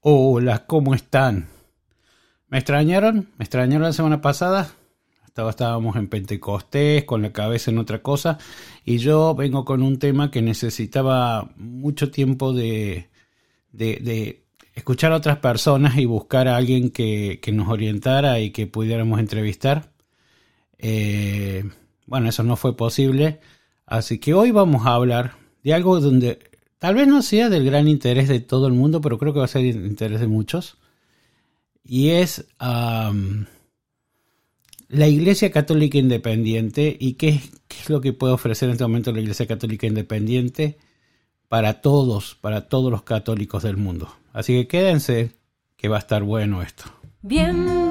Hola, ¿cómo están? ¿Me extrañaron? ¿Me extrañaron la semana pasada? estábamos en Pentecostés, con la cabeza en otra cosa, y yo vengo con un tema que necesitaba mucho tiempo de, de, escuchar a otras personas y buscar a alguien que, nos orientara y que pudiéramos entrevistar. Eh, bueno, eso no fue posible, así que hoy vamos a hablar de algo donde tal vez no sea del gran interés de todo el mundo, pero creo que va a ser del interés de muchos, y es la Iglesia Católica Independiente y qué, es lo que puede ofrecer en este momento la Iglesia Católica Independiente para todos, para todos los católicos del mundo. Así que quédense, que va a estar bueno esto. Bienvenido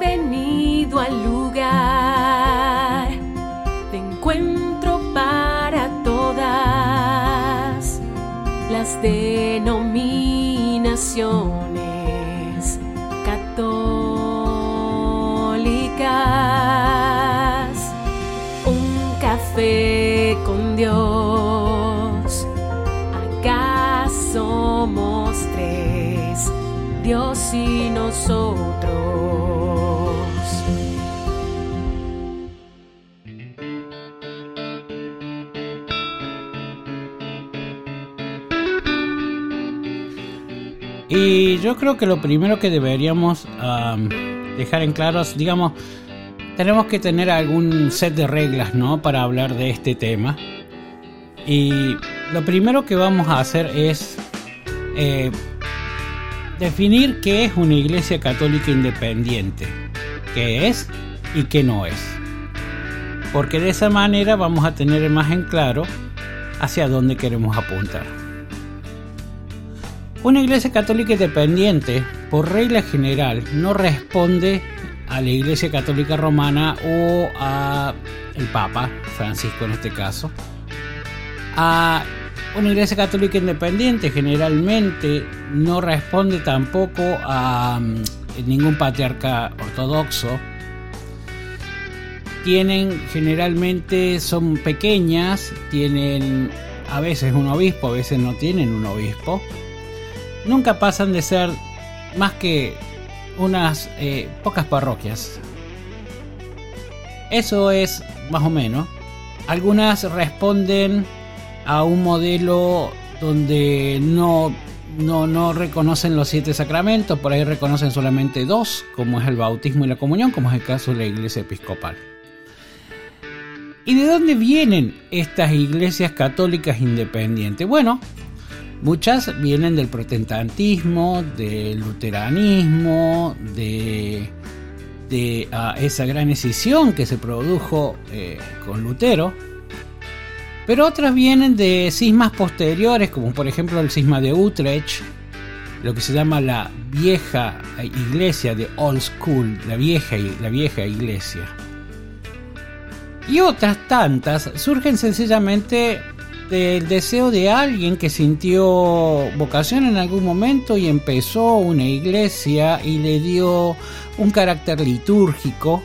denominaciones católicas con Dios. Acá somos tres, Dios y nosotros. Y yo creo que lo primero que deberíamos dejar en claro, digamos, tenemos que tener algún set de reglas, ¿no? Para hablar de este tema. Y lo primero que vamos a hacer es eh, definir qué es una iglesia católica independiente, qué es y qué no es. Porque de esa manera vamos a tener más en claro hacia dónde queremos apuntar. Una iglesia católica independiente, por regla general, no responde a la Iglesia Católica Romana o a el Papa, Francisco en este caso, una Iglesia Católica Independiente generalmente no responde tampoco a mm, ningún patriarca ortodoxo. Tienen generalmente, son pequeñas, tienen a veces un obispo, a veces no tienen un obispo. Nunca pasan de ser más que unas eh, pocas parroquias. Eso es más o menos. Algunas responden a un modelo donde no, no, no reconocen los siete sacramentos, por ahí reconocen solamente dos, como es el bautismo y la comunión, como es el caso de la iglesia episcopal. ¿Y de dónde vienen estas iglesias católicas independientes? Bueno, Muchas vienen del protestantismo, del luteranismo, de, ah, esa gran escisión que se produjo eh, con Lutero. Pero otras vienen de cismas posteriores, como por ejemplo el cisma de Utrecht, lo que se llama la vieja iglesia de Old School, la vieja, la vieja iglesia. Y otras tantas surgen sencillamente del deseo de alguien que sintió vocación en algún momento y empezó una iglesia y le dio un carácter litúrgico.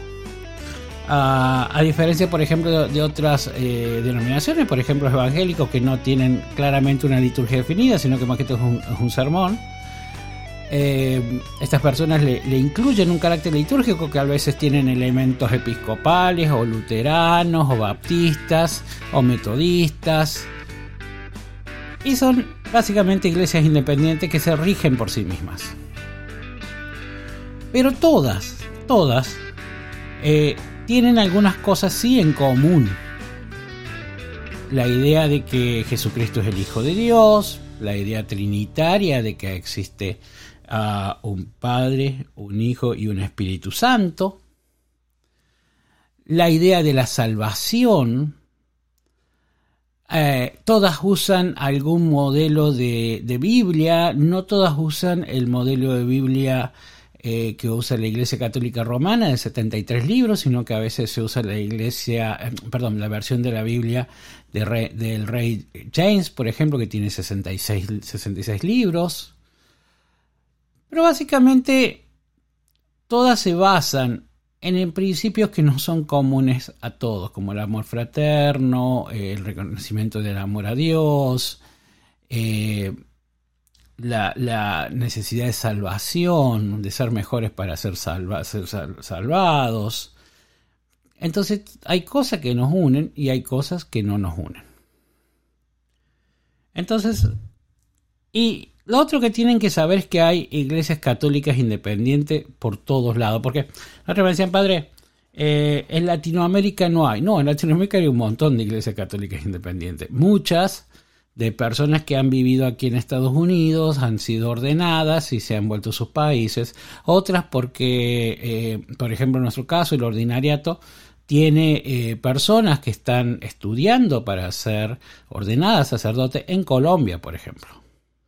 a diferencia, por ejemplo, de otras eh, denominaciones, por ejemplo, evangélicos que no tienen claramente una liturgia definida, sino que más que todo es un, sermón. Eh, estas personas le, incluyen un carácter litúrgico que a veces tienen elementos episcopales o luteranos o baptistas o metodistas y son básicamente iglesias independientes que se rigen por sí mismas. Pero todas, todas, eh, tienen algunas cosas sí en común. La idea de que Jesucristo es el Hijo de Dios, la idea trinitaria de que existe ah, un Padre, un Hijo y un Espíritu Santo, la idea de la salvación, eh, todas usan algún modelo de, Biblia, no todas usan el modelo de Biblia eh, que usa la Iglesia Católica Romana de 73 libros, sino que a veces se usa la Iglesia, eh, perdón, la versión de la Biblia del rey James, por ejemplo, que tiene 66, 66 libros. Pero básicamente todas se basan en principios que no son comunes a todos, como el amor fraterno, el reconocimiento del amor a Dios, eh, la, necesidad de salvación, de ser mejores para ser, ser salvados. Entonces hay cosas que nos unen y hay cosas que no nos unen. Entonces, y lo otro que tienen que saber es que hay iglesias católicas independientes por todos lados. Porque la otra me decían, padre, eh, en Latinoamérica no hay. No, en Latinoamérica hay un montón de iglesias católicas independientes. Muchas de personas que han vivido aquí en Estados Unidos han sido ordenadas y se han vuelto a sus países. Otras porque, eh, por ejemplo, en nuestro caso, el ordinariato tiene eh, personas que están estudiando para ser ordenadas sacerdote en Colombia, por ejemplo.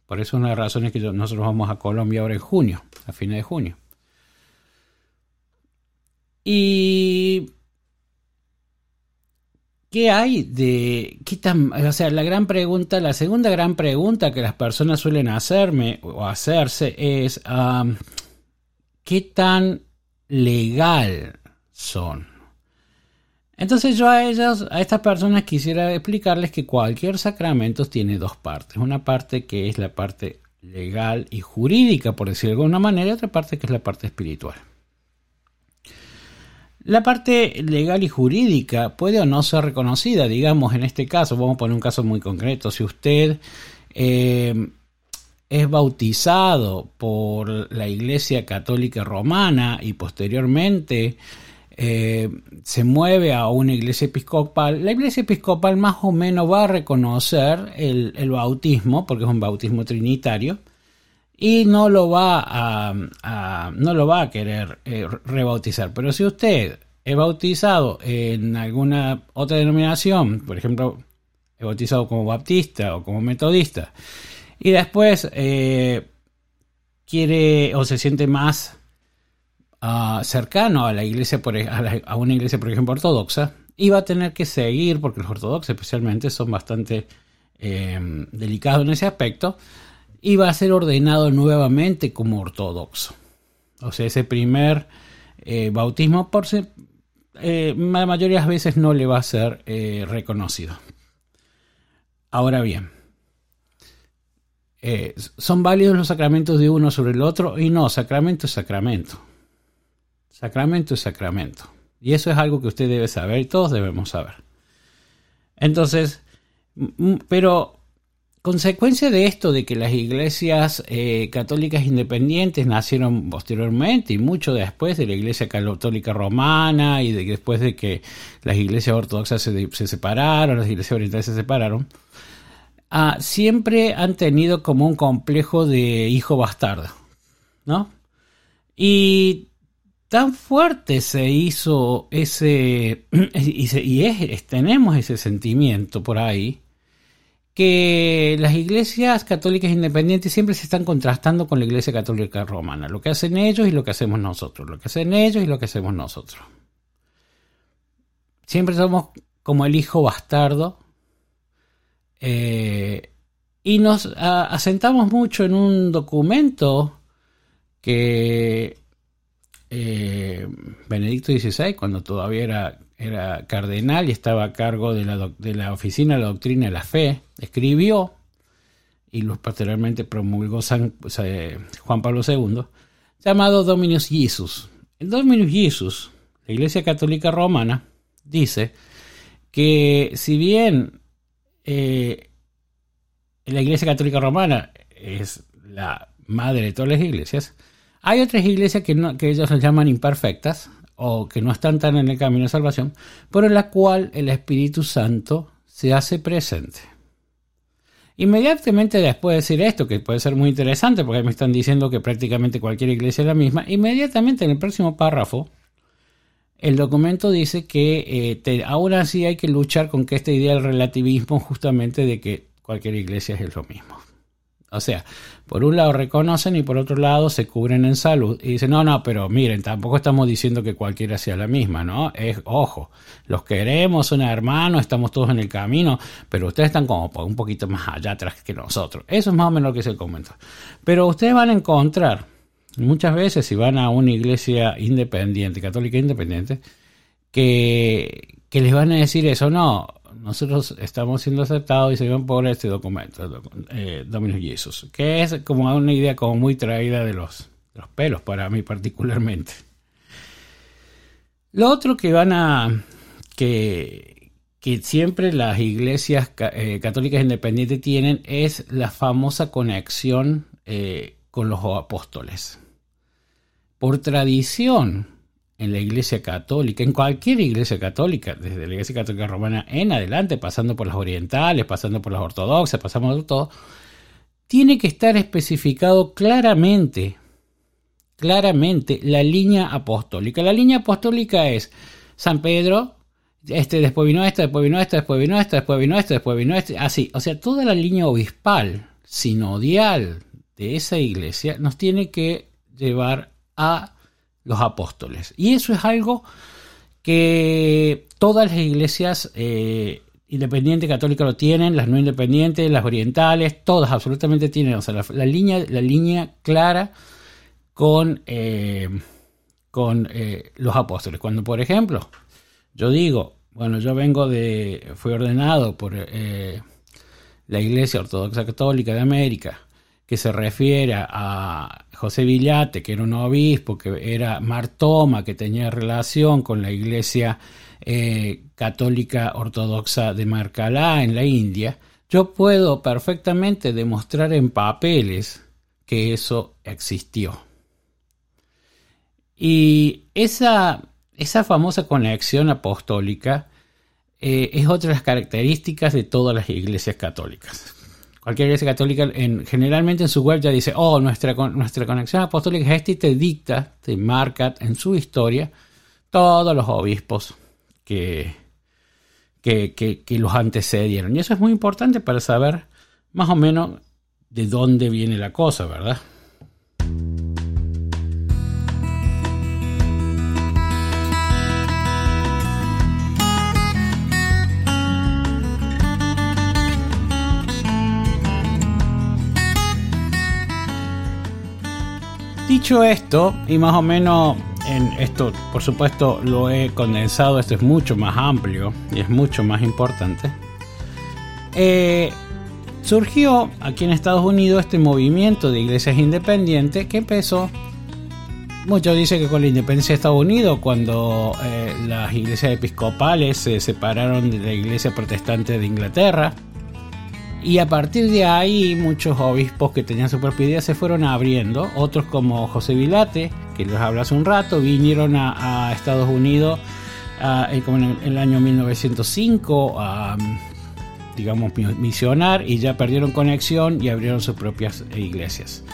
Por eso una de las razones que nosotros vamos a Colombia ahora en junio, a fines de junio. Y ¿Qué hay de qué tan, o sea, la gran pregunta, la segunda gran pregunta que las personas suelen hacerme o hacerse es ¿qué tan legal son? Entonces yo a ellas, a estas personas quisiera explicarles que cualquier sacramento tiene dos partes. Una parte que es la parte legal y jurídica, por decirlo de alguna manera, y otra parte que es la parte espiritual. La parte legal y jurídica puede o no ser reconocida, digamos, en este caso, vamos a poner un caso muy concreto, si usted eh, es bautizado por la Iglesia Católica Romana y posteriormente eh, se mueve a una iglesia episcopal, la iglesia episcopal más o menos va a reconocer el, bautismo, porque es un bautismo trinitario, y no lo va a, no lo va a querer eh, rebautizar. Pero si usted es bautizado en alguna otra denominación, por ejemplo, es bautizado como baptista o como metodista, y después eh, quiere o se siente más cercano a la iglesia, a, una iglesia, por ejemplo, ortodoxa, va a tener que seguir, porque los ortodoxos especialmente son bastante eh, delicados en ese aspecto, va a ser ordenado nuevamente como ortodoxo. O sea, ese primer eh, bautismo, por eh, la mayoría de las veces no le va a ser reconocido. Ahora bien, ¿son válidos los sacramentos de uno sobre el otro? Y no, sacramento es sacramento. Sacramento es sacramento. Y eso es algo que usted debe saber y todos debemos saber. Entonces, pero consecuencia de esto, de que las iglesias eh, católicas independientes nacieron posteriormente y mucho después de la iglesia católica romana y de, después de que las iglesias ortodoxas se, separaron, las iglesias orientales se separaron, ah, siempre han tenido como un complejo de hijo bastardo, ¿no? Y tan fuerte se hizo ese, y, tenemos ese sentimiento por ahí, que las iglesias católicas independientes siempre se están contrastando con la iglesia católica romana, lo que hacen ellos y lo que hacemos nosotros, lo que hacen ellos y lo que hacemos nosotros. Siempre somos como el hijo bastardo eh, y nos asentamos mucho en un documento que eh, Benedicto XVI, cuando todavía era, cardenal y estaba a cargo de la, Oficina de la Doctrina de la Fe, escribió y posteriormente promulgó San, Juan Pablo II, llamado Dominus Jesus. El Dominus Jesus, la Iglesia Católica Romana, dice que si bien eh, la Iglesia Católica Romana es la madre de todas las iglesias, hay otras iglesias que, no, ellos llaman imperfectas o que no están tan en el camino de salvación, pero en la cual el Espíritu Santo se hace presente. Inmediatamente después de decir esto, que puede ser muy interesante porque me están diciendo que prácticamente cualquier iglesia es la misma, inmediatamente en el próximo párrafo, el documento dice que eh, aún así hay que luchar con que esta idea del relativismo justamente de que cualquier iglesia es lo mismo. O sea, por un lado reconocen y por otro lado se cubren en salud y dicen, no, no, pero miren, tampoco estamos diciendo que cualquiera sea la misma, ¿no? Es, ojo, los queremos, son hermanos, estamos todos en el camino, pero ustedes están como un poquito más allá atrás que nosotros. Eso es más o menos lo que se comenta. Pero ustedes van a encontrar, muchas veces si van a una iglesia independiente, católica independiente, que, que les van a decir eso, no, nosotros estamos siendo aceptados y se ven por este documento, eh, Dominus Jesus, que es como una idea como muy traída de los, los pelos para mí particularmente. Lo otro que van a, que, que siempre las iglesias eh, católicas independientes tienen es la famosa conexión eh, con los apóstoles. Por tradición, en la Iglesia Católica, en cualquier Iglesia Católica, desde la Iglesia Católica Romana en adelante, pasando por las orientales, pasando por las ortodoxas, pasamos por todo, tiene que estar especificado claramente, claramente la línea apostólica. La línea apostólica es San Pedro, este, después vino este, después vino este, después vino este, después vino este, después vino este, así. O sea, toda la línea obispal, sinodial de esa iglesia nos tiene que llevar a los apóstoles. Y eso es algo que todas las iglesias eh, independientes católicas lo tienen, las no independientes, las orientales, todas absolutamente tienen, o sea, la, línea, la línea clara con, eh, con eh, los apóstoles. Cuando, por ejemplo, yo digo, bueno, yo vengo de, fui ordenado por la Iglesia Ortodoxa Católica de América, que se refiere a José Villate, que era un obispo, que era Martoma, que tenía relación con la iglesia eh, católica ortodoxa de Marcalá en la India, yo puedo perfectamente demostrar en papeles que eso existió. Y esa, esa famosa conexión apostólica eh, es otra de las características de todas las iglesias católicas cualquier iglesia católica en, generalmente en su web ya dice, oh, nuestra, nuestra conexión apostólica es esta y te dicta, te marca en su historia todos los obispos que, que, que los antecedieron. Y eso es muy importante para saber más o menos de dónde viene la cosa, ¿verdad? Dicho esto, y más o menos en esto, por supuesto, lo he condensado, esto es mucho más amplio y es mucho más importante. Eh, surgió aquí en Estados Unidos este movimiento de iglesias independientes que empezó, muchos dicen que con la independencia de Estados Unidos, cuando eh, las iglesias episcopales se separaron de la iglesia protestante de Inglaterra, y a partir de ahí muchos obispos que tenían su propia idea se fueron abriendo. Otros como José Vilate, que les hablé hace un rato, vinieron a, Estados Unidos como en el, año 1905 a, digamos, misionar y ya perdieron conexión y abrieron sus propias iglesias.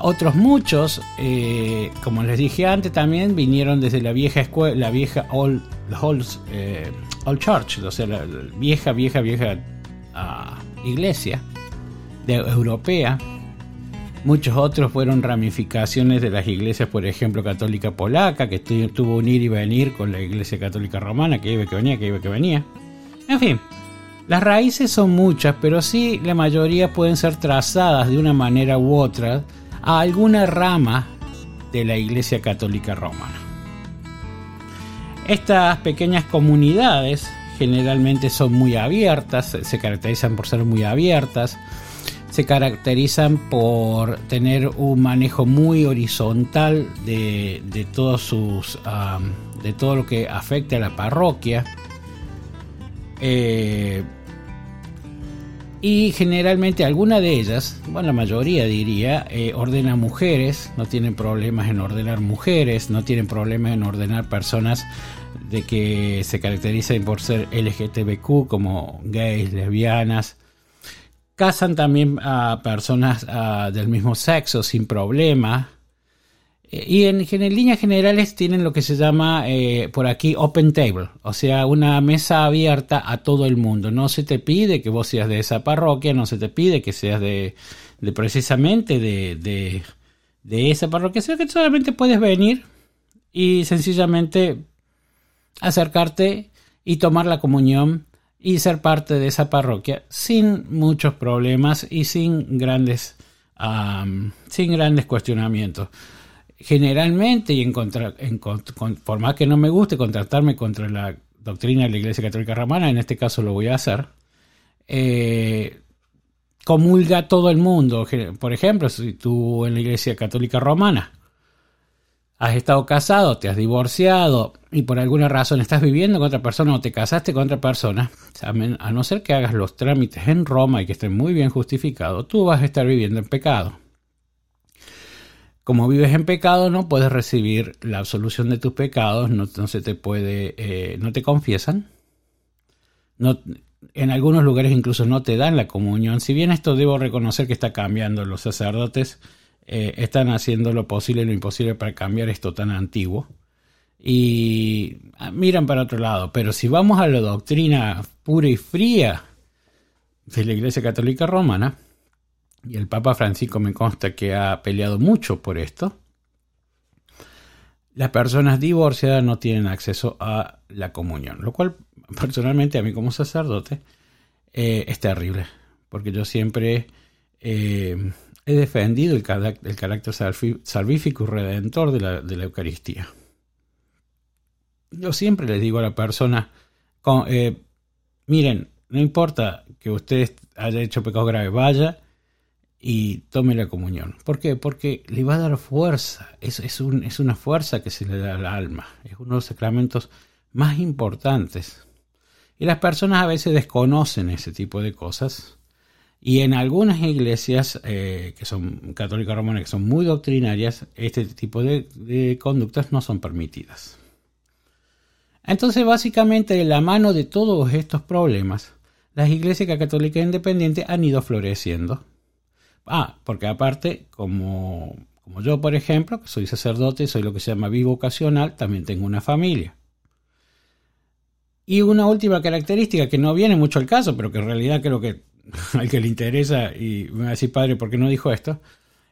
otros muchos, eh, como les dije antes, también vinieron desde la vieja escuela, la vieja Old, eh, old Church, o sea, la vieja, vieja, vieja iglesia de, europea. Muchos otros fueron ramificaciones de las iglesias, por ejemplo, católica polaca, que tuvo un ir y venir con la iglesia católica romana, que iba que venía, que iba que venía. En fin, las raíces son muchas, pero sí la mayoría pueden ser trazadas de una manera u otra a alguna rama de la iglesia católica romana. Estas pequeñas comunidades generalmente son muy abiertas, se caracterizan por ser muy abiertas, se caracterizan por tener un manejo muy horizontal de, todos sus de todo lo que afecte a la parroquia. Eh, y generalmente alguna de ellas, bueno la mayoría diría, eh, ordena mujeres, no tienen problemas en ordenar mujeres, no tienen problemas en ordenar personas de que se caracterizan por ser LGTBQ como gays, lesbianas. Casan también a personas del mismo sexo sin problema. Eh, y en, líneas generales tienen lo que se llama eh, por aquí open table, o sea, una mesa abierta a todo el mundo. No se te pide que vos seas de esa parroquia, no se te pide que seas de, precisamente de, de, de esa parroquia, sino que solamente puedes venir y sencillamente acercarte y tomar la comunión y ser parte de esa parroquia sin muchos problemas y sin grandes, sin grandes cuestionamientos. Generalmente, y en, por más que no me guste contratarme contra la doctrina de la Iglesia Católica Romana, en este caso lo voy a hacer, eh, comulga todo el mundo. Por ejemplo, si tú en la Iglesia Católica Romana has estado casado, te has divorciado y por alguna razón estás viviendo con otra persona o te casaste con otra persona, a no ser que hagas los trámites en Roma y que estén muy bien justificados, tú vas a estar viviendo en pecado. Como vives en pecado, no puedes recibir la absolución de tus pecados, no, se te puede, eh, no te confiesan. En algunos lugares incluso no te dan la comunión. Si bien esto debo reconocer que está cambiando, los sacerdotes eh, están haciendo lo posible y lo imposible para cambiar esto tan antiguo. Y ah, miran para otro lado. Pero si vamos a la doctrina pura y fría de la Iglesia Católica Romana, y el Papa Francisco me consta que ha peleado mucho por esto, las personas divorciadas no tienen acceso a la comunión, lo cual personalmente a mí como sacerdote eh, es terrible, porque yo siempre eh, he defendido el, carácter salvífico y redentor de la, Eucaristía. Yo siempre les digo a la persona, eh, miren, no importa que usted haya hecho pecado grave, vaya y tome la comunión. ¿Por qué? Porque le va a dar fuerza, es, es una fuerza que se le da al alma, es uno de los sacramentos más importantes. Y las personas a veces desconocen ese tipo de cosas y en algunas iglesias eh, que son católicas romanas, que son muy doctrinarias, este tipo de, conductas no son permitidas. Entonces, básicamente, de la mano de todos estos problemas, las iglesias católicas independientes han ido floreciendo. Ah, porque aparte, como, como yo, por ejemplo, que soy sacerdote, soy lo que se llama bivocacional, también tengo una familia. Y una última característica que no viene mucho al caso, pero que en realidad creo que al que le interesa y me va a decir, padre, ¿por qué no dijo esto?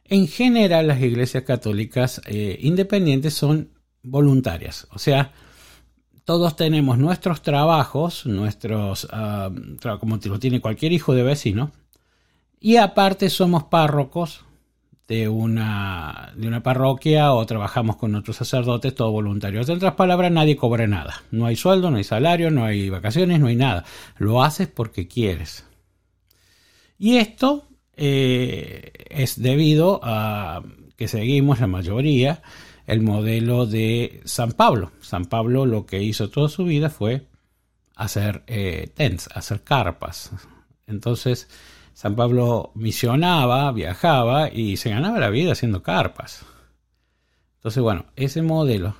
En general, las iglesias católicas eh, independientes son voluntarias. O sea, todos tenemos nuestros trabajos, nuestros, ah, como lo tiene cualquier hijo de vecino, y aparte somos párrocos de una, de una parroquia o trabajamos con otros sacerdotes, todo voluntario. En otras palabras, nadie cobra nada. No hay sueldo, no hay salario, no hay vacaciones, no hay nada. Lo haces porque quieres. Y esto eh, es debido a que seguimos la mayoría el modelo de San Pablo. San Pablo lo que hizo toda su vida fue hacer eh, tents, hacer carpas. Entonces, San Pablo misionaba, viajaba y se ganaba la vida haciendo carpas. Entonces, bueno, ese modelo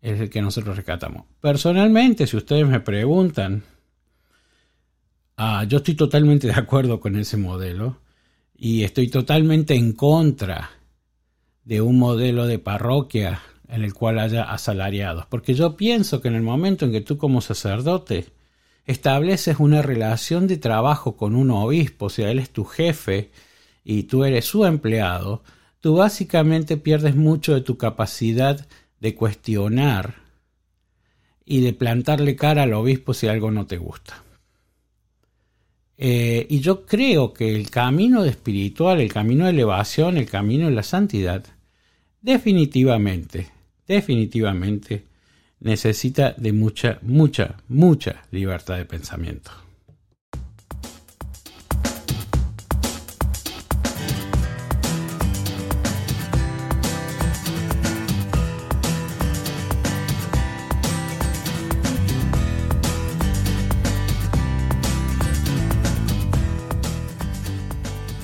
es el que nosotros rescatamos. Personalmente, si ustedes me preguntan Ah, yo estoy totalmente de acuerdo con ese modelo y estoy totalmente en contra de un modelo de parroquia en el cual haya asalariados, porque yo pienso que en el momento en que tú como sacerdote estableces una relación de trabajo con un obispo, o sea, él es tu jefe y tú eres su empleado, tú básicamente pierdes mucho de tu capacidad de cuestionar y de plantarle cara al obispo si algo no te gusta. Eh, y yo creo que el camino espiritual, el camino de elevación, el camino de la santidad, definitivamente, definitivamente necesita de mucha, mucha, mucha libertad de pensamiento.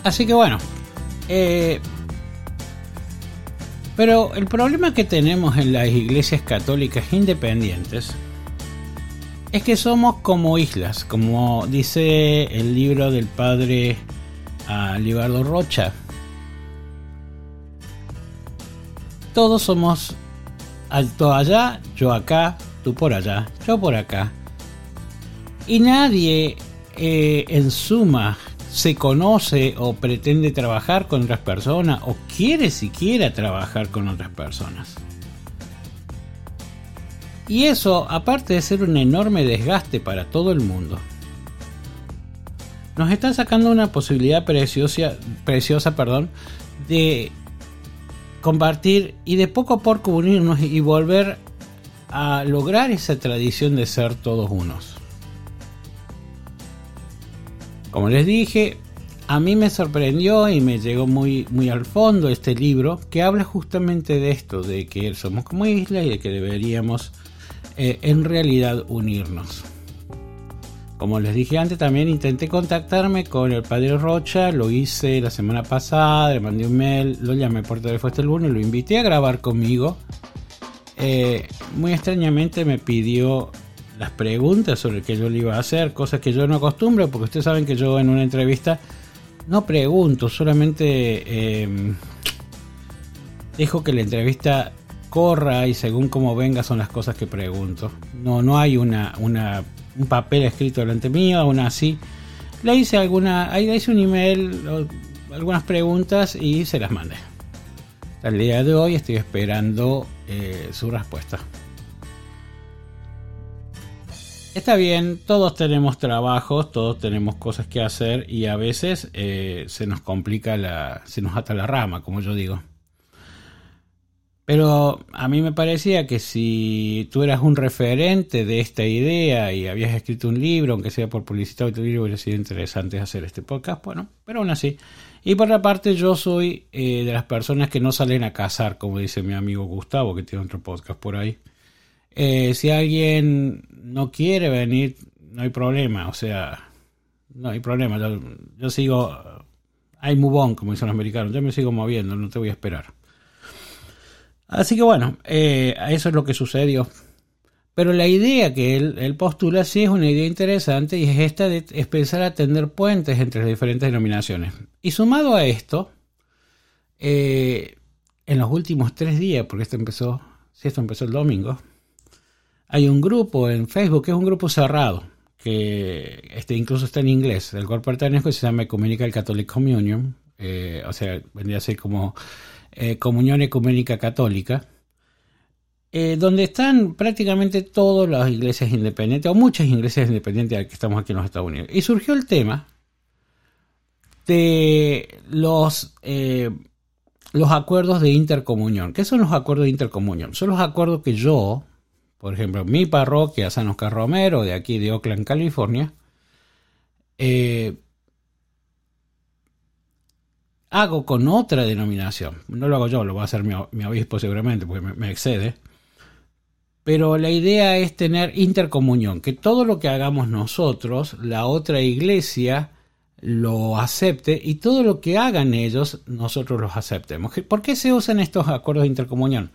Así que bueno. Eh, pero el problema que tenemos en las iglesias católicas independientes es que somos como islas, como dice el libro del padre Libardo Rocha. Todos somos alto allá, yo acá, tú por allá, yo por acá. Y nadie eh, en suma se conoce o pretende trabajar con otras personas o quiere siquiera trabajar con otras personas. Y eso, aparte de ser un enorme desgaste para todo el mundo, nos está sacando una posibilidad preciosa, preciosa perdón, de compartir y de poco a poco unirnos y volver a lograr esa tradición de ser todos unos. Como les dije, a mí me sorprendió y me llegó muy, muy al fondo este libro que habla justamente de esto, de que somos como isla y de que deberíamos eh, en realidad unirnos. Como les dije antes, también intenté contactarme con el padre Rocha, lo hice la semana pasada, le mandé un mail, lo llamé por teléfono este lunes, lo invité a grabar conmigo. Eh, muy extrañamente me pidió las preguntas sobre qué yo le iba a hacer, cosas que yo no acostumbro, porque ustedes saben que yo en una entrevista no pregunto, solamente eh, dejo que la entrevista corra y según cómo venga son las cosas que pregunto. No, no hay una, una un papel escrito delante mío, aún así. Le hice alguna, ahí le hice un email, algunas preguntas y se las mandé. Al día de hoy estoy esperando eh, su respuesta. Está bien, todos tenemos trabajos, todos tenemos cosas que hacer y a veces eh, se nos complica la, se nos ata la rama, como yo digo. Pero a mí me parecía que si tú eras un referente de esta idea y habías escrito un libro, aunque sea por publicidad tu libro, hubiera sido interesante hacer este podcast. Bueno, pero aún así. Y por otra parte, yo soy eh, de las personas que no salen a cazar, como dice mi amigo Gustavo, que tiene otro podcast por ahí. Eh, si alguien no quiere venir, no hay problema. O sea, no hay problema. Yo, yo sigo. I move on, como dicen los americanos. Yo me sigo moviendo, no te voy a esperar. Así que bueno, eh, eso es lo que sucedió. Pero la idea que él, postula sí es una idea interesante y es esta de empezar a tender puentes entre las diferentes denominaciones. Y sumado a esto, eh, en los últimos tres días, porque esto empezó, si esto empezó el domingo, hay un grupo en Facebook que es un grupo cerrado, que este, incluso está en inglés, el cual pertenezco y se llama Ecumenical Catholic Communion, eh, o sea, vendría a ser como eh, Comunión Ecuménica Católica, eh, donde están prácticamente todas las iglesias independientes, o muchas iglesias independientes que estamos aquí en los Estados Unidos. Y surgió el tema de los, los acuerdos de intercomunión. ¿Qué son los acuerdos de intercomunión? Son los acuerdos que yo, por ejemplo, mi parroquia, San Oscar Romero, de aquí de Oakland, California, eh, hago con otra denominación. No lo hago yo, lo va a hacer mi, obispo seguramente, porque me, excede. Pero la idea es tener intercomunión, que todo lo que hagamos nosotros, la otra iglesia lo acepte y todo lo que hagan ellos, nosotros los aceptemos. ¿Por qué se usan estos acuerdos de intercomunión?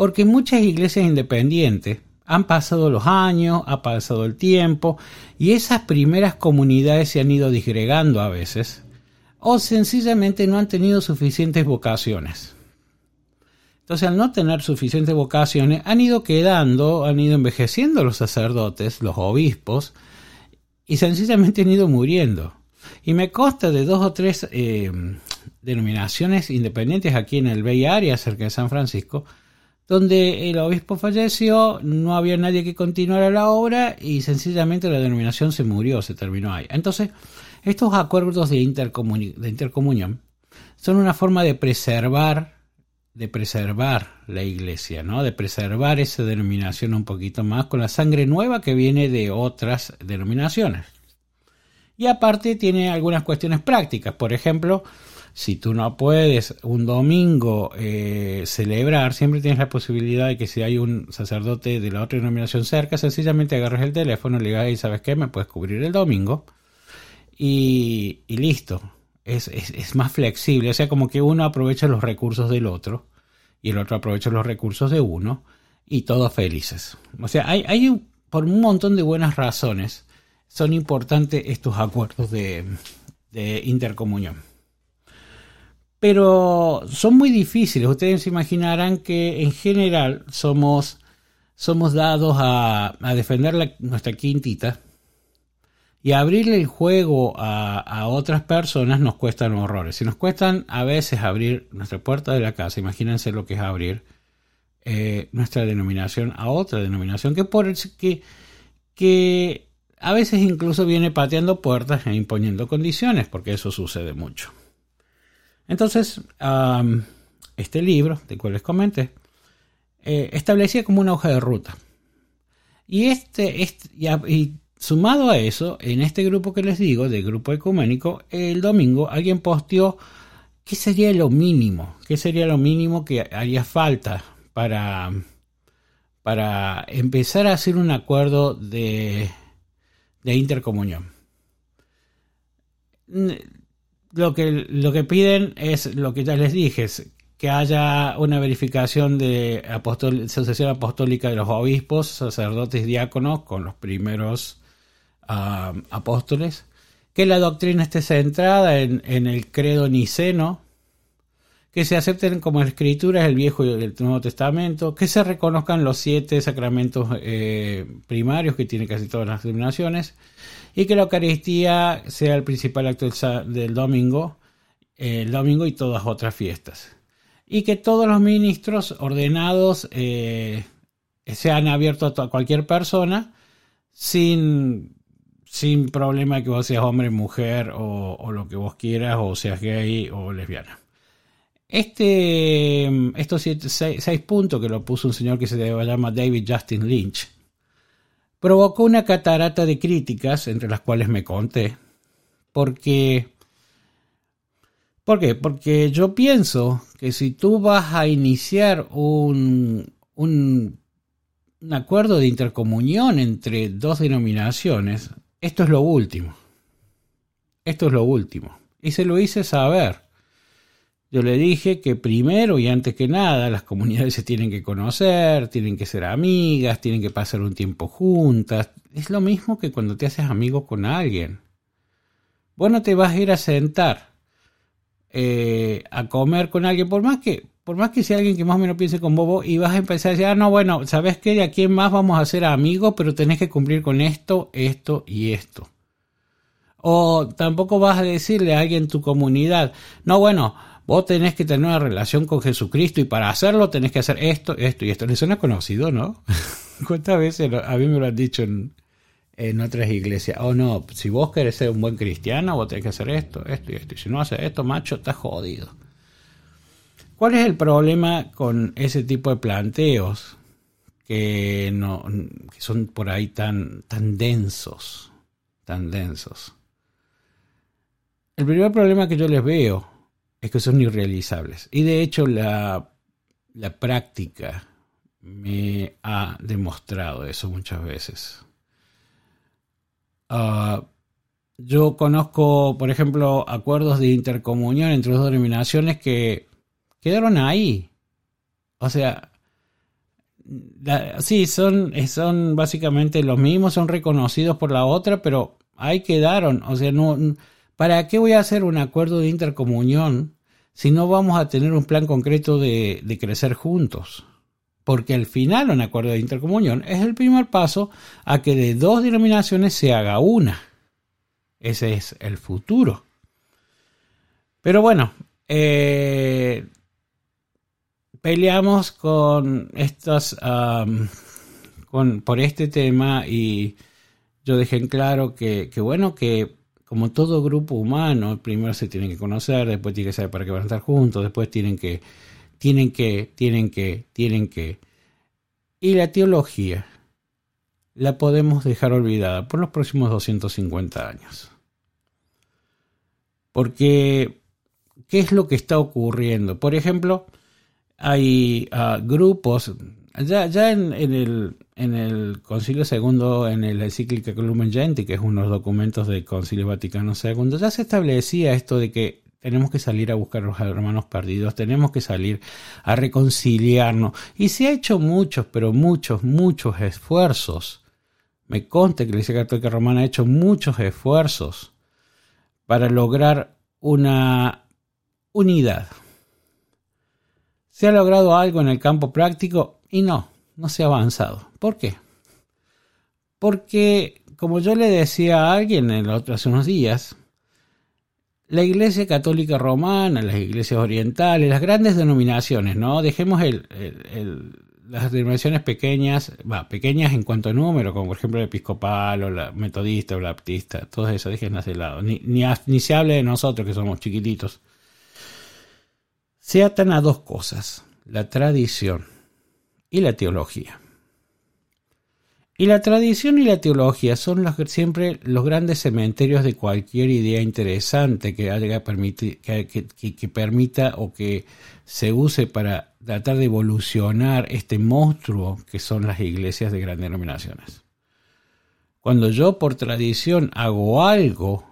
Porque muchas iglesias independientes han pasado los años, ha pasado el tiempo y esas primeras comunidades se han ido disgregando a veces o sencillamente no han tenido suficientes vocaciones. Entonces, al no tener suficientes vocaciones, han ido quedando, han ido envejeciendo los sacerdotes, los obispos, y sencillamente han ido muriendo. Y me consta de dos o tres eh, denominaciones independientes aquí en el Bay Area, cerca de San Francisco, donde el obispo falleció, no había nadie que continuara la obra y sencillamente la denominación se murió, se terminó ahí. Entonces, estos acuerdos de, intercomunión son una forma de preservar, de preservar la iglesia, ¿no? De preservar esa denominación un poquito más con la sangre nueva que viene de otras denominaciones. Y aparte tiene algunas cuestiones prácticas. Por ejemplo, si tú no puedes un domingo eh, celebrar, siempre tienes la posibilidad de que si hay un sacerdote de la otra denominación cerca, sencillamente agarres el teléfono y le digas, ¿sabes qué? Me puedes cubrir el domingo y, listo. Es, más flexible, o sea, como que uno aprovecha los recursos del otro y el otro aprovecha los recursos de uno y todos felices. O sea, hay, hay por un montón de buenas razones son importantes estos acuerdos de, de intercomunión. Pero son muy difíciles. Ustedes se imaginarán que en general somos, somos dados a, a defender nuestra quintita y abrirle el juego a, otras personas nos cuestan horrores. Si nos cuestan a veces abrir nuestra puerta de la casa, imagínense lo que es abrir eh, nuestra denominación a otra denominación que por que, que a veces incluso viene pateando puertas e imponiendo condiciones, porque eso sucede mucho. Entonces, este libro, de cual les comenté, eh, establecía como una hoja de ruta. Y este, este y, sumado a eso, en este grupo que les digo, del grupo ecuménico, el domingo alguien posteó qué sería lo mínimo, qué sería lo mínimo que haría falta para, para empezar a hacer un acuerdo de, de intercomunión. Lo que, lo que piden es lo que ya les dije, que haya una verificación de Asociación Apostólica de los Obispos, sacerdotes, diáconos, con los primeros ah, apóstoles, que la doctrina esté centrada en, el credo niceno, que se acepten como escrituras el Viejo y el Nuevo Testamento, que se reconozcan los siete sacramentos eh, primarios que tienen casi todas las denominaciones, y que la Eucaristía sea el principal acto del, domingo, el domingo y todas otras fiestas y que todos los ministros ordenados eh, sean abiertos a cualquier persona sin, sin problema que vos seas hombre, mujer o, lo que vos quieras o seas gay o lesbiana. Este, estos seis, puntos que lo puso un señor que se llama David Justin Lynch provocó una catarata de críticas entre las cuales me conté porque ¿Por qué? Porque yo pienso que si tú vas a iniciar un, un, acuerdo de intercomunión entre dos denominaciones, esto es lo último. Esto es lo último. Y se lo hice saber. Yo le dije que primero y antes que nada las comunidades se tienen que conocer, tienen que ser amigas, tienen que pasar un tiempo juntas. Es lo mismo que cuando te haces amigo con alguien. Bueno, te vas a ir a sentar eh, a comer con alguien, por más que por más que sea alguien que más o menos piense con bobo y vas a empezar a decir, ah, no, bueno, ¿sabes qué? De aquí en más vamos a ser amigos, pero tenés que cumplir con esto, esto y esto. O tampoco vas a decirle a alguien en tu comunidad, no, bueno, vos tenés que tener una relación con Jesucristo y para hacerlo tenés que hacer esto, esto y esto. Les suena conocido, ¿no? ¿Cuántas veces a mí me lo han dicho en, en otras iglesias. Oh, no, si vos querés ser un buen cristiano, vos tenés que hacer esto, esto y esto. Y si no haces esto, macho, estás jodido. ¿Cuál es el problema con ese tipo de planteos que, no, que son por ahí tan, tan densos? Tan densos. El primer problema que yo les veo es que son irrealizables. Y de hecho la, la práctica me ha demostrado eso muchas veces. Ah, yo conozco, por ejemplo, acuerdos de intercomunión entre dos denominaciones que quedaron ahí. O sea, sí, son, son básicamente los mismos, son reconocidos por la otra, pero ahí quedaron. O sea, no, ¿para qué voy a hacer un acuerdo de intercomunión si no vamos a tener un plan concreto de, crecer juntos? porque al final un acuerdo de intercomunión es el primer paso a que de dos denominaciones se haga una. Ese es el futuro. Pero bueno, eh, peleamos con estos, con, por este tema y yo dejé en claro que, bueno, que como todo grupo humano, primero se tienen que conocer, después tienen que saber para qué van a estar juntos, después tienen que tienen que, tienen que, tienen que. Y la teología la podemos dejar olvidada por los próximos 250 años. Porque, ¿qué es lo que está ocurriendo? Por ejemplo, hay ah, grupos, ya, ya en, el, en el Concilio II, en el encíclica Lumen Genti, que es uno de los documentos del Concilio Vaticano II, ya se establecía esto de que tenemos que salir a buscar a los hermanos perdidos, tenemos que salir a reconciliarnos. Y se ha hecho muchos, pero muchos, muchos esfuerzos. Me consta que la Iglesia Católica Romana ha hecho muchos esfuerzos para lograr una unidad. ¿Se ha logrado algo en el campo práctico? Y no, no se ha avanzado. ¿Por qué? Porque, como yo le decía a alguien en hace unos días, la Iglesia Católica Romana, las iglesias orientales, las grandes denominaciones, ¿no? Dejemos las denominaciones pequeñas, va, pequeñas en cuanto a número, como por ejemplo el episcopal o la metodista o la baptista, todo eso, déjenlas de lado. Ni, ni, ni se hable de nosotros que somos chiquititos. Se atan a dos cosas, la tradición y la teología. Y la tradición y la teología son los, siempre los grandes cementerios de cualquier idea interesante que, haya que, permita o que se use para tratar de evolucionar este monstruo que son las iglesias de grandes denominaciones. Cuando yo por tradición hago algo,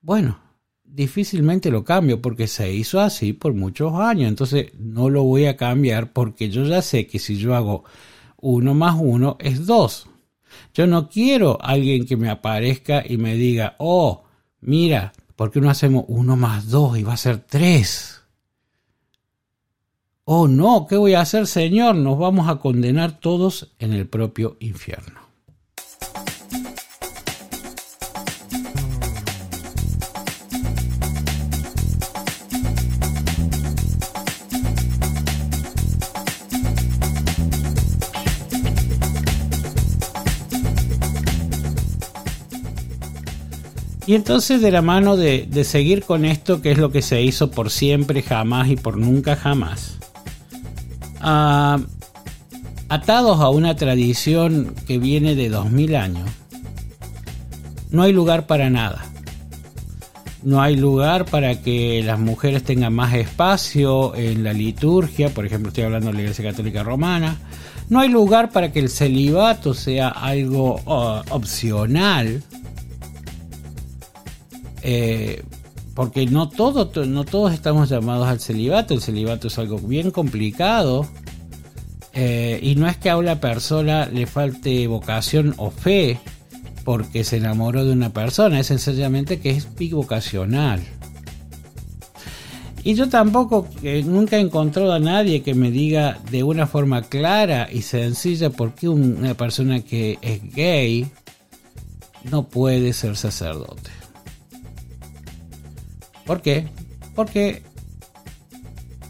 bueno, difícilmente lo cambio porque se hizo así por muchos años. Entonces no lo voy a cambiar porque yo ya sé que si yo hago uno más uno es dos. Yo no quiero alguien que me aparezca y me diga, oh, mira, ¿por qué no hacemos uno más dos y va a ser tres? Oh, no, ¿qué voy a hacer, Señor? Nos vamos a condenar todos en el propio infierno. Y entonces de la mano de, seguir con esto, que es lo que se hizo por siempre, jamás y por nunca jamás, ah, atados a una tradición que viene de 2000 años, no hay lugar para nada. No hay lugar para que las mujeres tengan más espacio en la liturgia, por ejemplo estoy hablando de la Iglesia Católica Romana. No hay lugar para que el celibato sea algo ah, opcional eh, porque no, todo, no todos estamos llamados al celibato, el celibato es algo bien complicado. Eh, y no es que a una persona le falte vocación o fe porque se enamoró de una persona, es sencillamente que es bivocacional. Y yo tampoco, nunca he encontrado a nadie que me diga de una forma clara y sencilla por qué una persona que es gay no puede ser sacerdote. ¿Por qué? Porque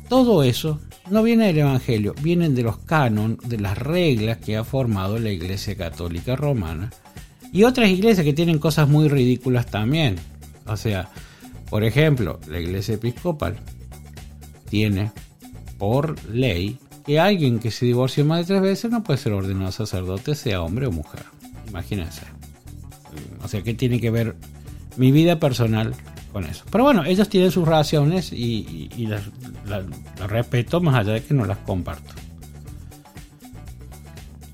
todo eso no viene del Evangelio, vienen de los cánones, de las reglas que ha formado la Iglesia Católica Romana y otras iglesias que tienen cosas muy ridículas también. O sea, por ejemplo, la Iglesia Episcopal tiene por ley que alguien que se divorcie más de tres veces no puede ser ordenado sacerdote, sea hombre o mujer. Imagínense. O sea, ¿qué tiene que ver mi vida personal con eso. Pero bueno, ellos tienen sus raciones y, las, respeto más allá de que no las comparto.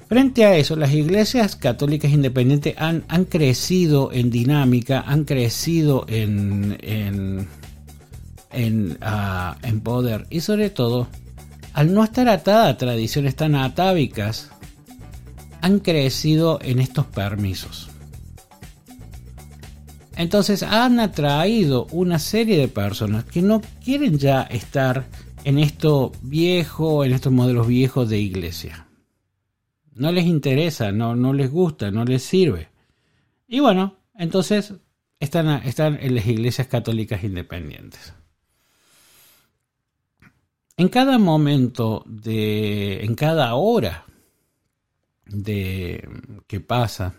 Frente a eso, las iglesias católicas independientes han, han crecido en dinámica, han crecido en, en, en, ah, poder y sobre todo, al no estar atada a tradiciones tan atávicas, han crecido en estos permisos. Entonces han atraído una serie de personas que no quieren ya estar en esto viejo, en estos modelos viejos de iglesia. No les interesa, no, no les gusta, no les sirve. Y bueno, entonces están, están en las iglesias católicas independientes. En cada momento de, en cada hora de que pasa,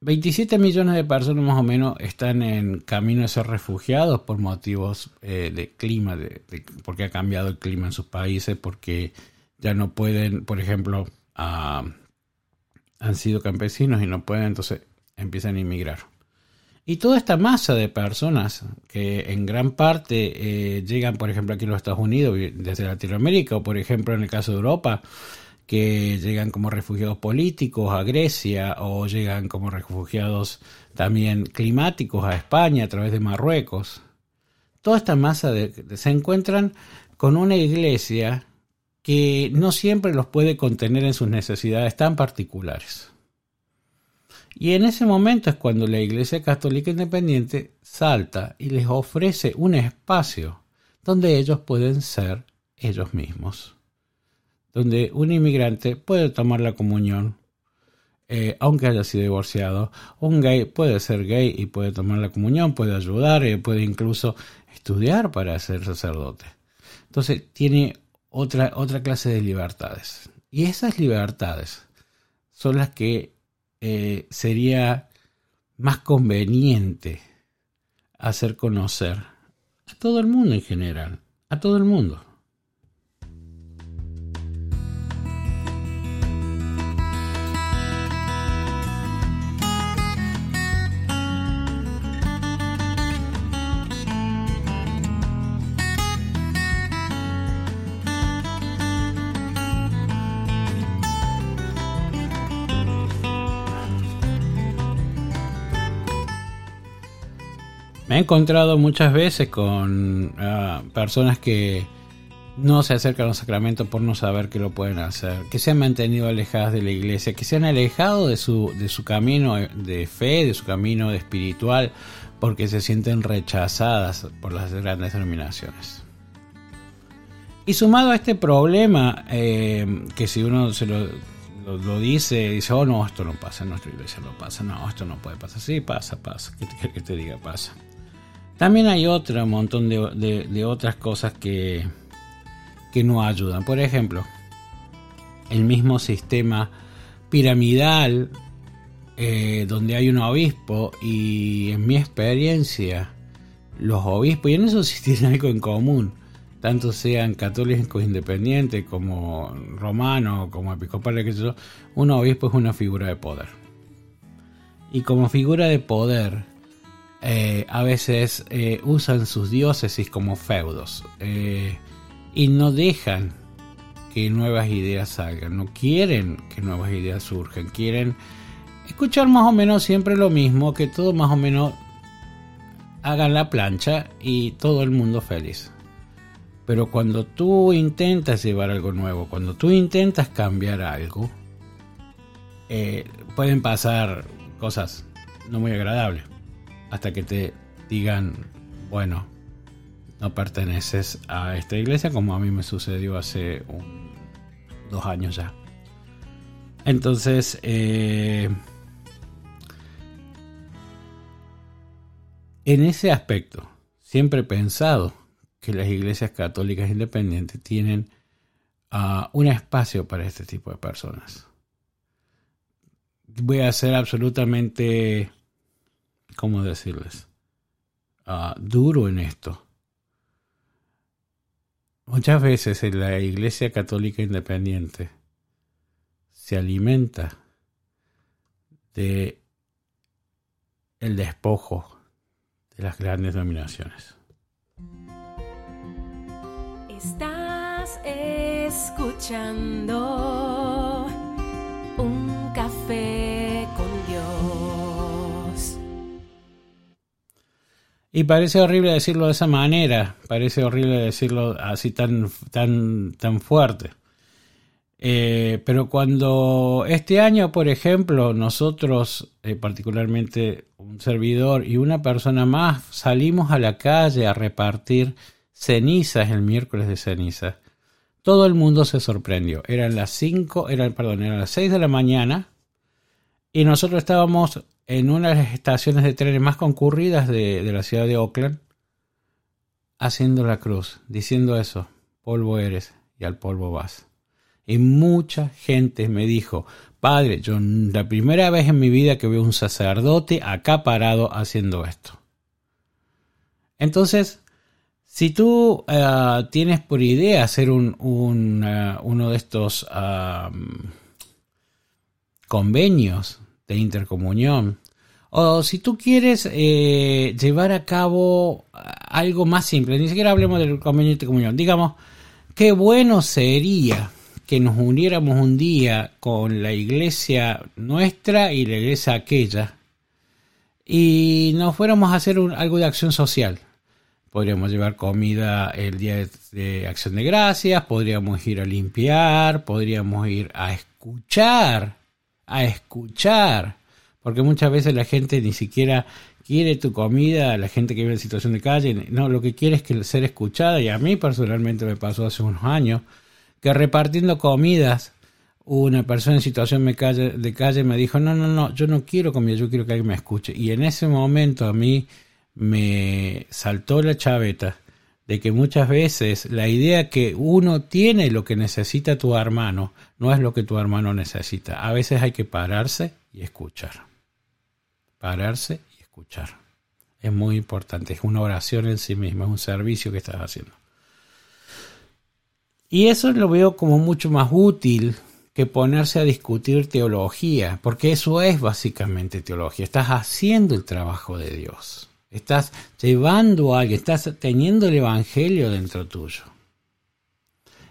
27 millones de personas más o menos están en camino a ser refugiados por motivos eh, de clima, de, porque ha cambiado el clima en sus países, porque ya no pueden, por ejemplo, han sido campesinos y no pueden, entonces empiezan a inmigrar. Y toda esta masa de personas que en gran parte eh, llegan, por ejemplo, aquí en los Estados Unidos, desde Latinoamérica, o por ejemplo en el caso de Europa, que llegan como refugiados políticos a Grecia o llegan como refugiados también climáticos a España a través de Marruecos. Toda esta masa se encuentran con una iglesia que no siempre los puede contener en sus necesidades tan particulares. Y en ese momento es cuando la Iglesia Católica Independiente salta y les ofrece un espacio donde ellos pueden ser ellos mismos donde un inmigrante puede tomar la comunión, eh, aunque haya sido divorciado. Un gay puede ser gay y puede tomar la comunión, puede ayudar, eh, puede incluso estudiar para ser sacerdote. Entonces tiene otra, otra clase de libertades. Y esas libertades son las que eh, sería más conveniente hacer conocer a todo el mundo en general, a todo el mundo. He encontrado muchas veces con ah, personas que no se acercan a los sacramentos por no saber que lo pueden hacer, que se han mantenido alejadas de la iglesia, que se han alejado de su, de su camino de fe, de su camino espiritual, porque se sienten rechazadas por las grandes denominaciones. Y sumado a este problema, eh, que si uno se lo, lo, dice, dice, oh no, esto no pasa en nuestra iglesia, no pasa, no, esto no puede pasar, sí, pasa, pasa, que, que te diga, pasa. También hay otro montón de, otras cosas que, que no ayudan. Por ejemplo, el mismo sistema piramidal eh, donde hay un obispo y en mi experiencia los obispos, y en eso sí tienen algo en común, tanto sean católicos independientes como romanos, como episcopales, que yo, un obispo es una figura de poder. Y como figura de poder, eh, a veces eh, usan sus diócesis como feudos y no dejan que nuevas ideas salgan, no quieren que nuevas ideas surjan, quieren escuchar más o menos siempre lo mismo, que todo más o menos hagan la plancha y todo el mundo feliz. Pero cuando tú intentas llevar algo nuevo, cuando tú intentas cambiar algo, eh, pueden pasar cosas no muy agradables. Hasta que te digan, bueno, no perteneces a esta iglesia como a mí me sucedió hace dos años ya. Entonces, eh, en ese aspecto, siempre he pensado que las iglesias católicas independientes tienen ah, un espacio para este tipo de personas. Voy a ser absolutamente, ¿cómo decirles? Ah, duro en esto Muchas veces en la Iglesia Católica Independiente se alimenta de el despojo de las grandes dominaciones. Estás escuchando Y parece horrible decirlo de esa manera, parece horrible decirlo así tan, tan, tan fuerte. Eh, pero cuando este año, por ejemplo, nosotros, eh, particularmente un servidor y una persona más, salimos a la calle a repartir cenizas el miércoles de ceniza, todo el mundo se sorprendió. Eran las 5, eran, perdón, eran las 6 de la mañana y nosotros estábamos en una de las estaciones de trenes más concurridas de, la ciudad de Oakland, haciendo la cruz, diciendo eso, polvo eres y al polvo vas. Y mucha gente me dijo, padre, yo la primera vez en mi vida que veo un sacerdote acá parado haciendo esto. Entonces, si tú eh, tienes por idea hacer un, eh, uno de estos convenios de intercomunión. O si tú quieres eh, llevar a cabo algo más simple, ni siquiera hablemos del convenio de intercomunión, digamos, qué bueno sería que nos uniéramos un día con la iglesia nuestra y la iglesia aquella y nos fuéramos a hacer algo de acción social. Podríamos llevar comida el día de acción de gracias, podríamos ir a limpiar, podríamos ir a escuchar a escuchar, porque muchas veces la gente ni siquiera quiere tu comida, la gente que vive en situación de calle, no, lo que quiere es que ser escuchada y a mí personalmente me pasó hace unos años que repartiendo comidas una persona en situación de calle, de calle me dijo, no, no, no, yo no quiero comida, yo quiero que alguien me escuche. Y en ese momento a mí me saltó la chaveta de que muchas veces la idea que uno tiene lo que necesita tu hermano no es lo que tu hermano necesita. A veces hay que pararse y escuchar. Pararse y escuchar. Es muy importante, es una oración en sí misma, es un servicio que estás haciendo. Y eso lo veo como mucho más útil que ponerse a discutir teología, porque eso es básicamente teología. Estás haciendo el trabajo de Dios. Estás llevando a alguien, estás teniendo el Evangelio dentro tuyo.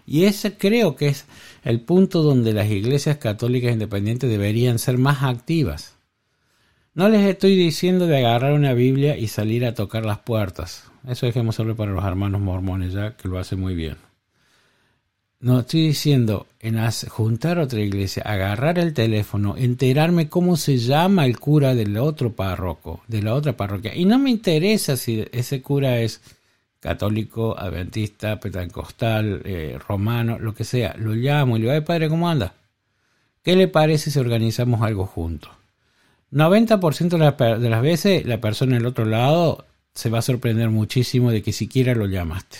Y ese creo que es el punto donde las iglesias católicas independientes deberían ser más activas. No les estoy diciendo de agarrar una Biblia y salir a tocar las puertas. Eso dejémoslo para los hermanos mormones ya, que lo hacen muy bien. No estoy diciendo en juntar otra iglesia, agarrar el teléfono, enterarme cómo se llama el cura del otro párroco, de la otra parroquia. Y no me interesa si ese cura es católico, adventista, pentecostal, eh, romano, lo que sea. Lo llamo y le digo, padre, ¿cómo anda? ¿Qué le parece si organizamos algo juntos? 90% de las veces la persona del otro lado se va a sorprender muchísimo de que siquiera lo llamaste.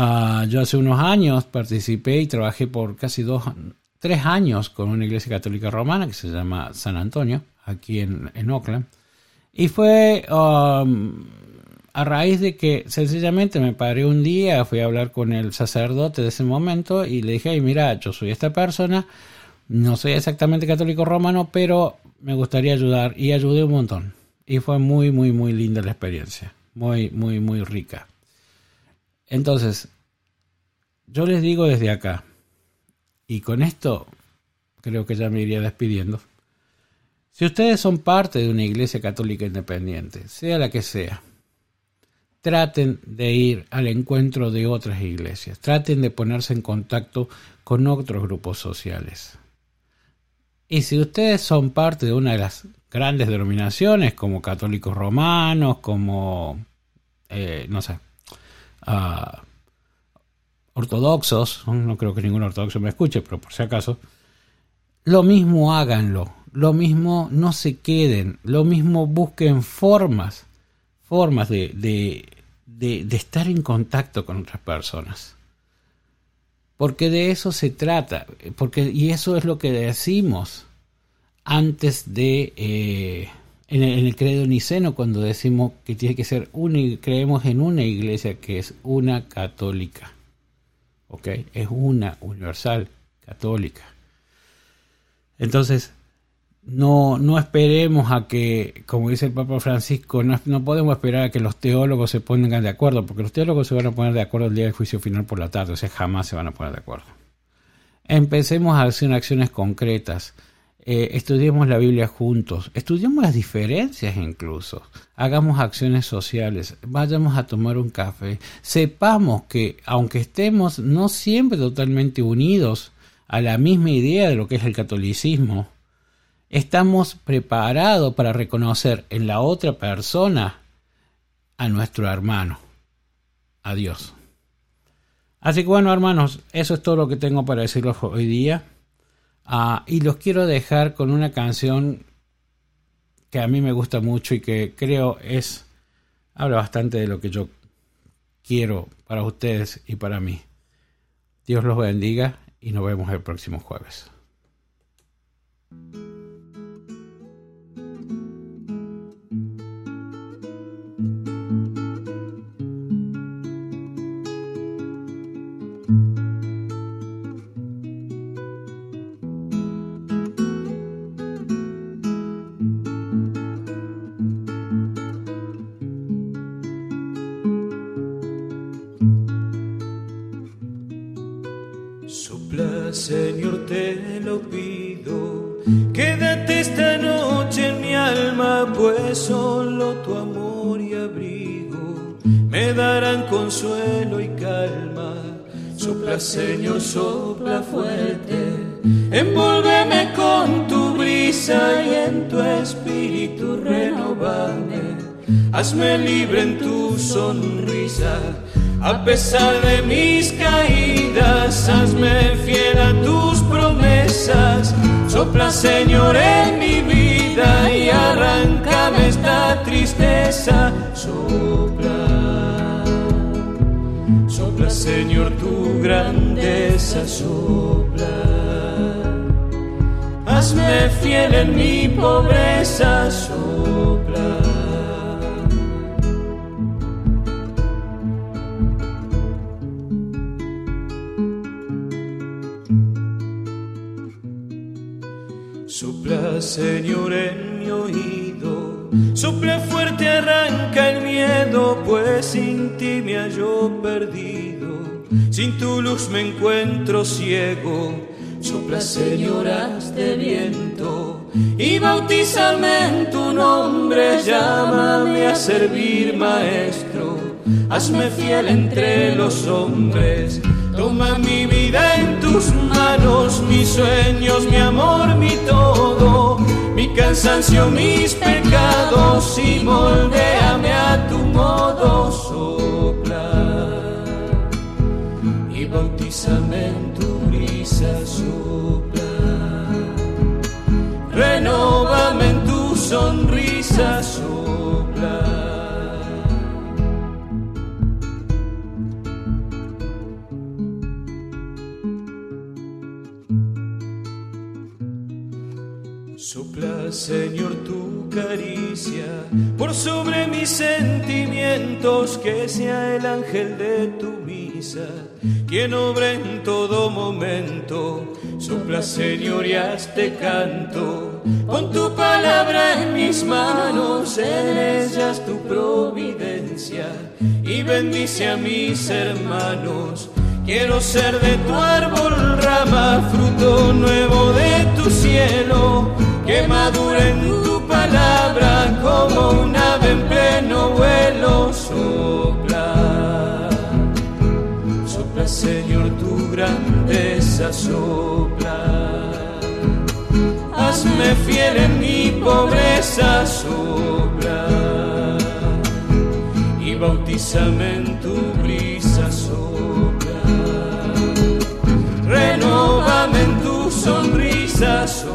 Ah, yo hace unos años participé y trabajé por casi dos, tres años con una iglesia católica romana que se llama San Antonio, aquí en, en Oakland. Y fue um, a raíz de que sencillamente me paré un día, fui a hablar con el sacerdote de ese momento y le dije, mira, yo soy esta persona, no soy exactamente católico romano, pero me gustaría ayudar y ayudé un montón. Y fue muy, muy, muy linda la experiencia, muy, muy, muy rica. Entonces, yo les digo desde acá, y con esto creo que ya me iría despidiendo, si ustedes son parte de una iglesia católica independiente, sea la que sea, traten de ir al encuentro de otras iglesias, traten de ponerse en contacto con otros grupos sociales. Y si ustedes son parte de una de las grandes denominaciones, como católicos romanos, como, eh, no sé, ortodoxos, no creo que ningún ortodoxo me escuche, pero por si acaso, lo mismo háganlo, lo mismo no se queden, lo mismo busquen formas, formas de, de, estar en contacto con otras personas. Porque de eso se trata, porque, y eso es lo que decimos antes de eh, en el, credo niceno cuando decimos que tiene que ser una, creemos en una iglesia que es una católica. ¿Ok? Es una universal católica. Entonces, no, no esperemos a que, como dice el Papa Francisco, no, no, podemos esperar a que los teólogos se pongan de acuerdo, porque los teólogos se van a poner de acuerdo el día del juicio final por la tarde, o sea, jamás se van a poner de acuerdo. Empecemos a hacer acciones concretas. Eh, estudiemos la Biblia juntos, estudiemos las diferencias incluso, hagamos acciones sociales, vayamos a tomar un café, sepamos que aunque estemos no siempre totalmente unidos a la misma idea de lo que es el catolicismo, estamos preparados para reconocer en la otra persona a nuestro hermano, a Dios. Así que bueno, hermanos, eso es todo lo que tengo para decirles hoy día. Ah, y los quiero dejar con una canción que a mí me gusta mucho y que creo es habla bastante de lo que yo quiero para ustedes y para mí. Dios los bendiga y nos vemos el próximo jueves. Libre en tu sonrisa a pesar de mis caídas, hazme fiel a tus promesas. Sopla, Señor, en mi vida y arráncame esta tristeza. Sopla, sopla, Señor, tu grandeza. Sopla, hazme fiel en mi pobreza. Sopla. Señor, en mi oído. Sopla fuerte, arranca el miedo, pues sin ti me hallo perdido. Sin tu luz me encuentro ciego. Sopla, señoras de viento, y bautízame en tu nombre. Llámame a servir, maestro. Hazme fiel entre los hombres. Toma mi vida en tus manos, mis sueños, mi amor, mi todo, mi cansancio, mis pecados y moldeame a tu modo sopla y bautízame en tu brisa sopla. Renóvame en tu sonrisa sopla. Sopla, Señor, tu caricia por sobre mis sentimientos, que sea el ángel de tu misa, quien obra en todo momento. Sopla, Señor, y hazte canto. Pon tu palabra en mis manos, en ellas tu providencia, y bendice a mis hermanos. Quiero ser de tu árbol rama, fruto nuevo de tu cielo, que madure en tu palabra como un ave en pleno vuelo. Sopla, sopla Señor tu grandeza, sopla. Hazme fiel en mi pobreza, sopla. Y bautízame en tu brisa, sopla. Renóvame en tu sonrisa, sopla.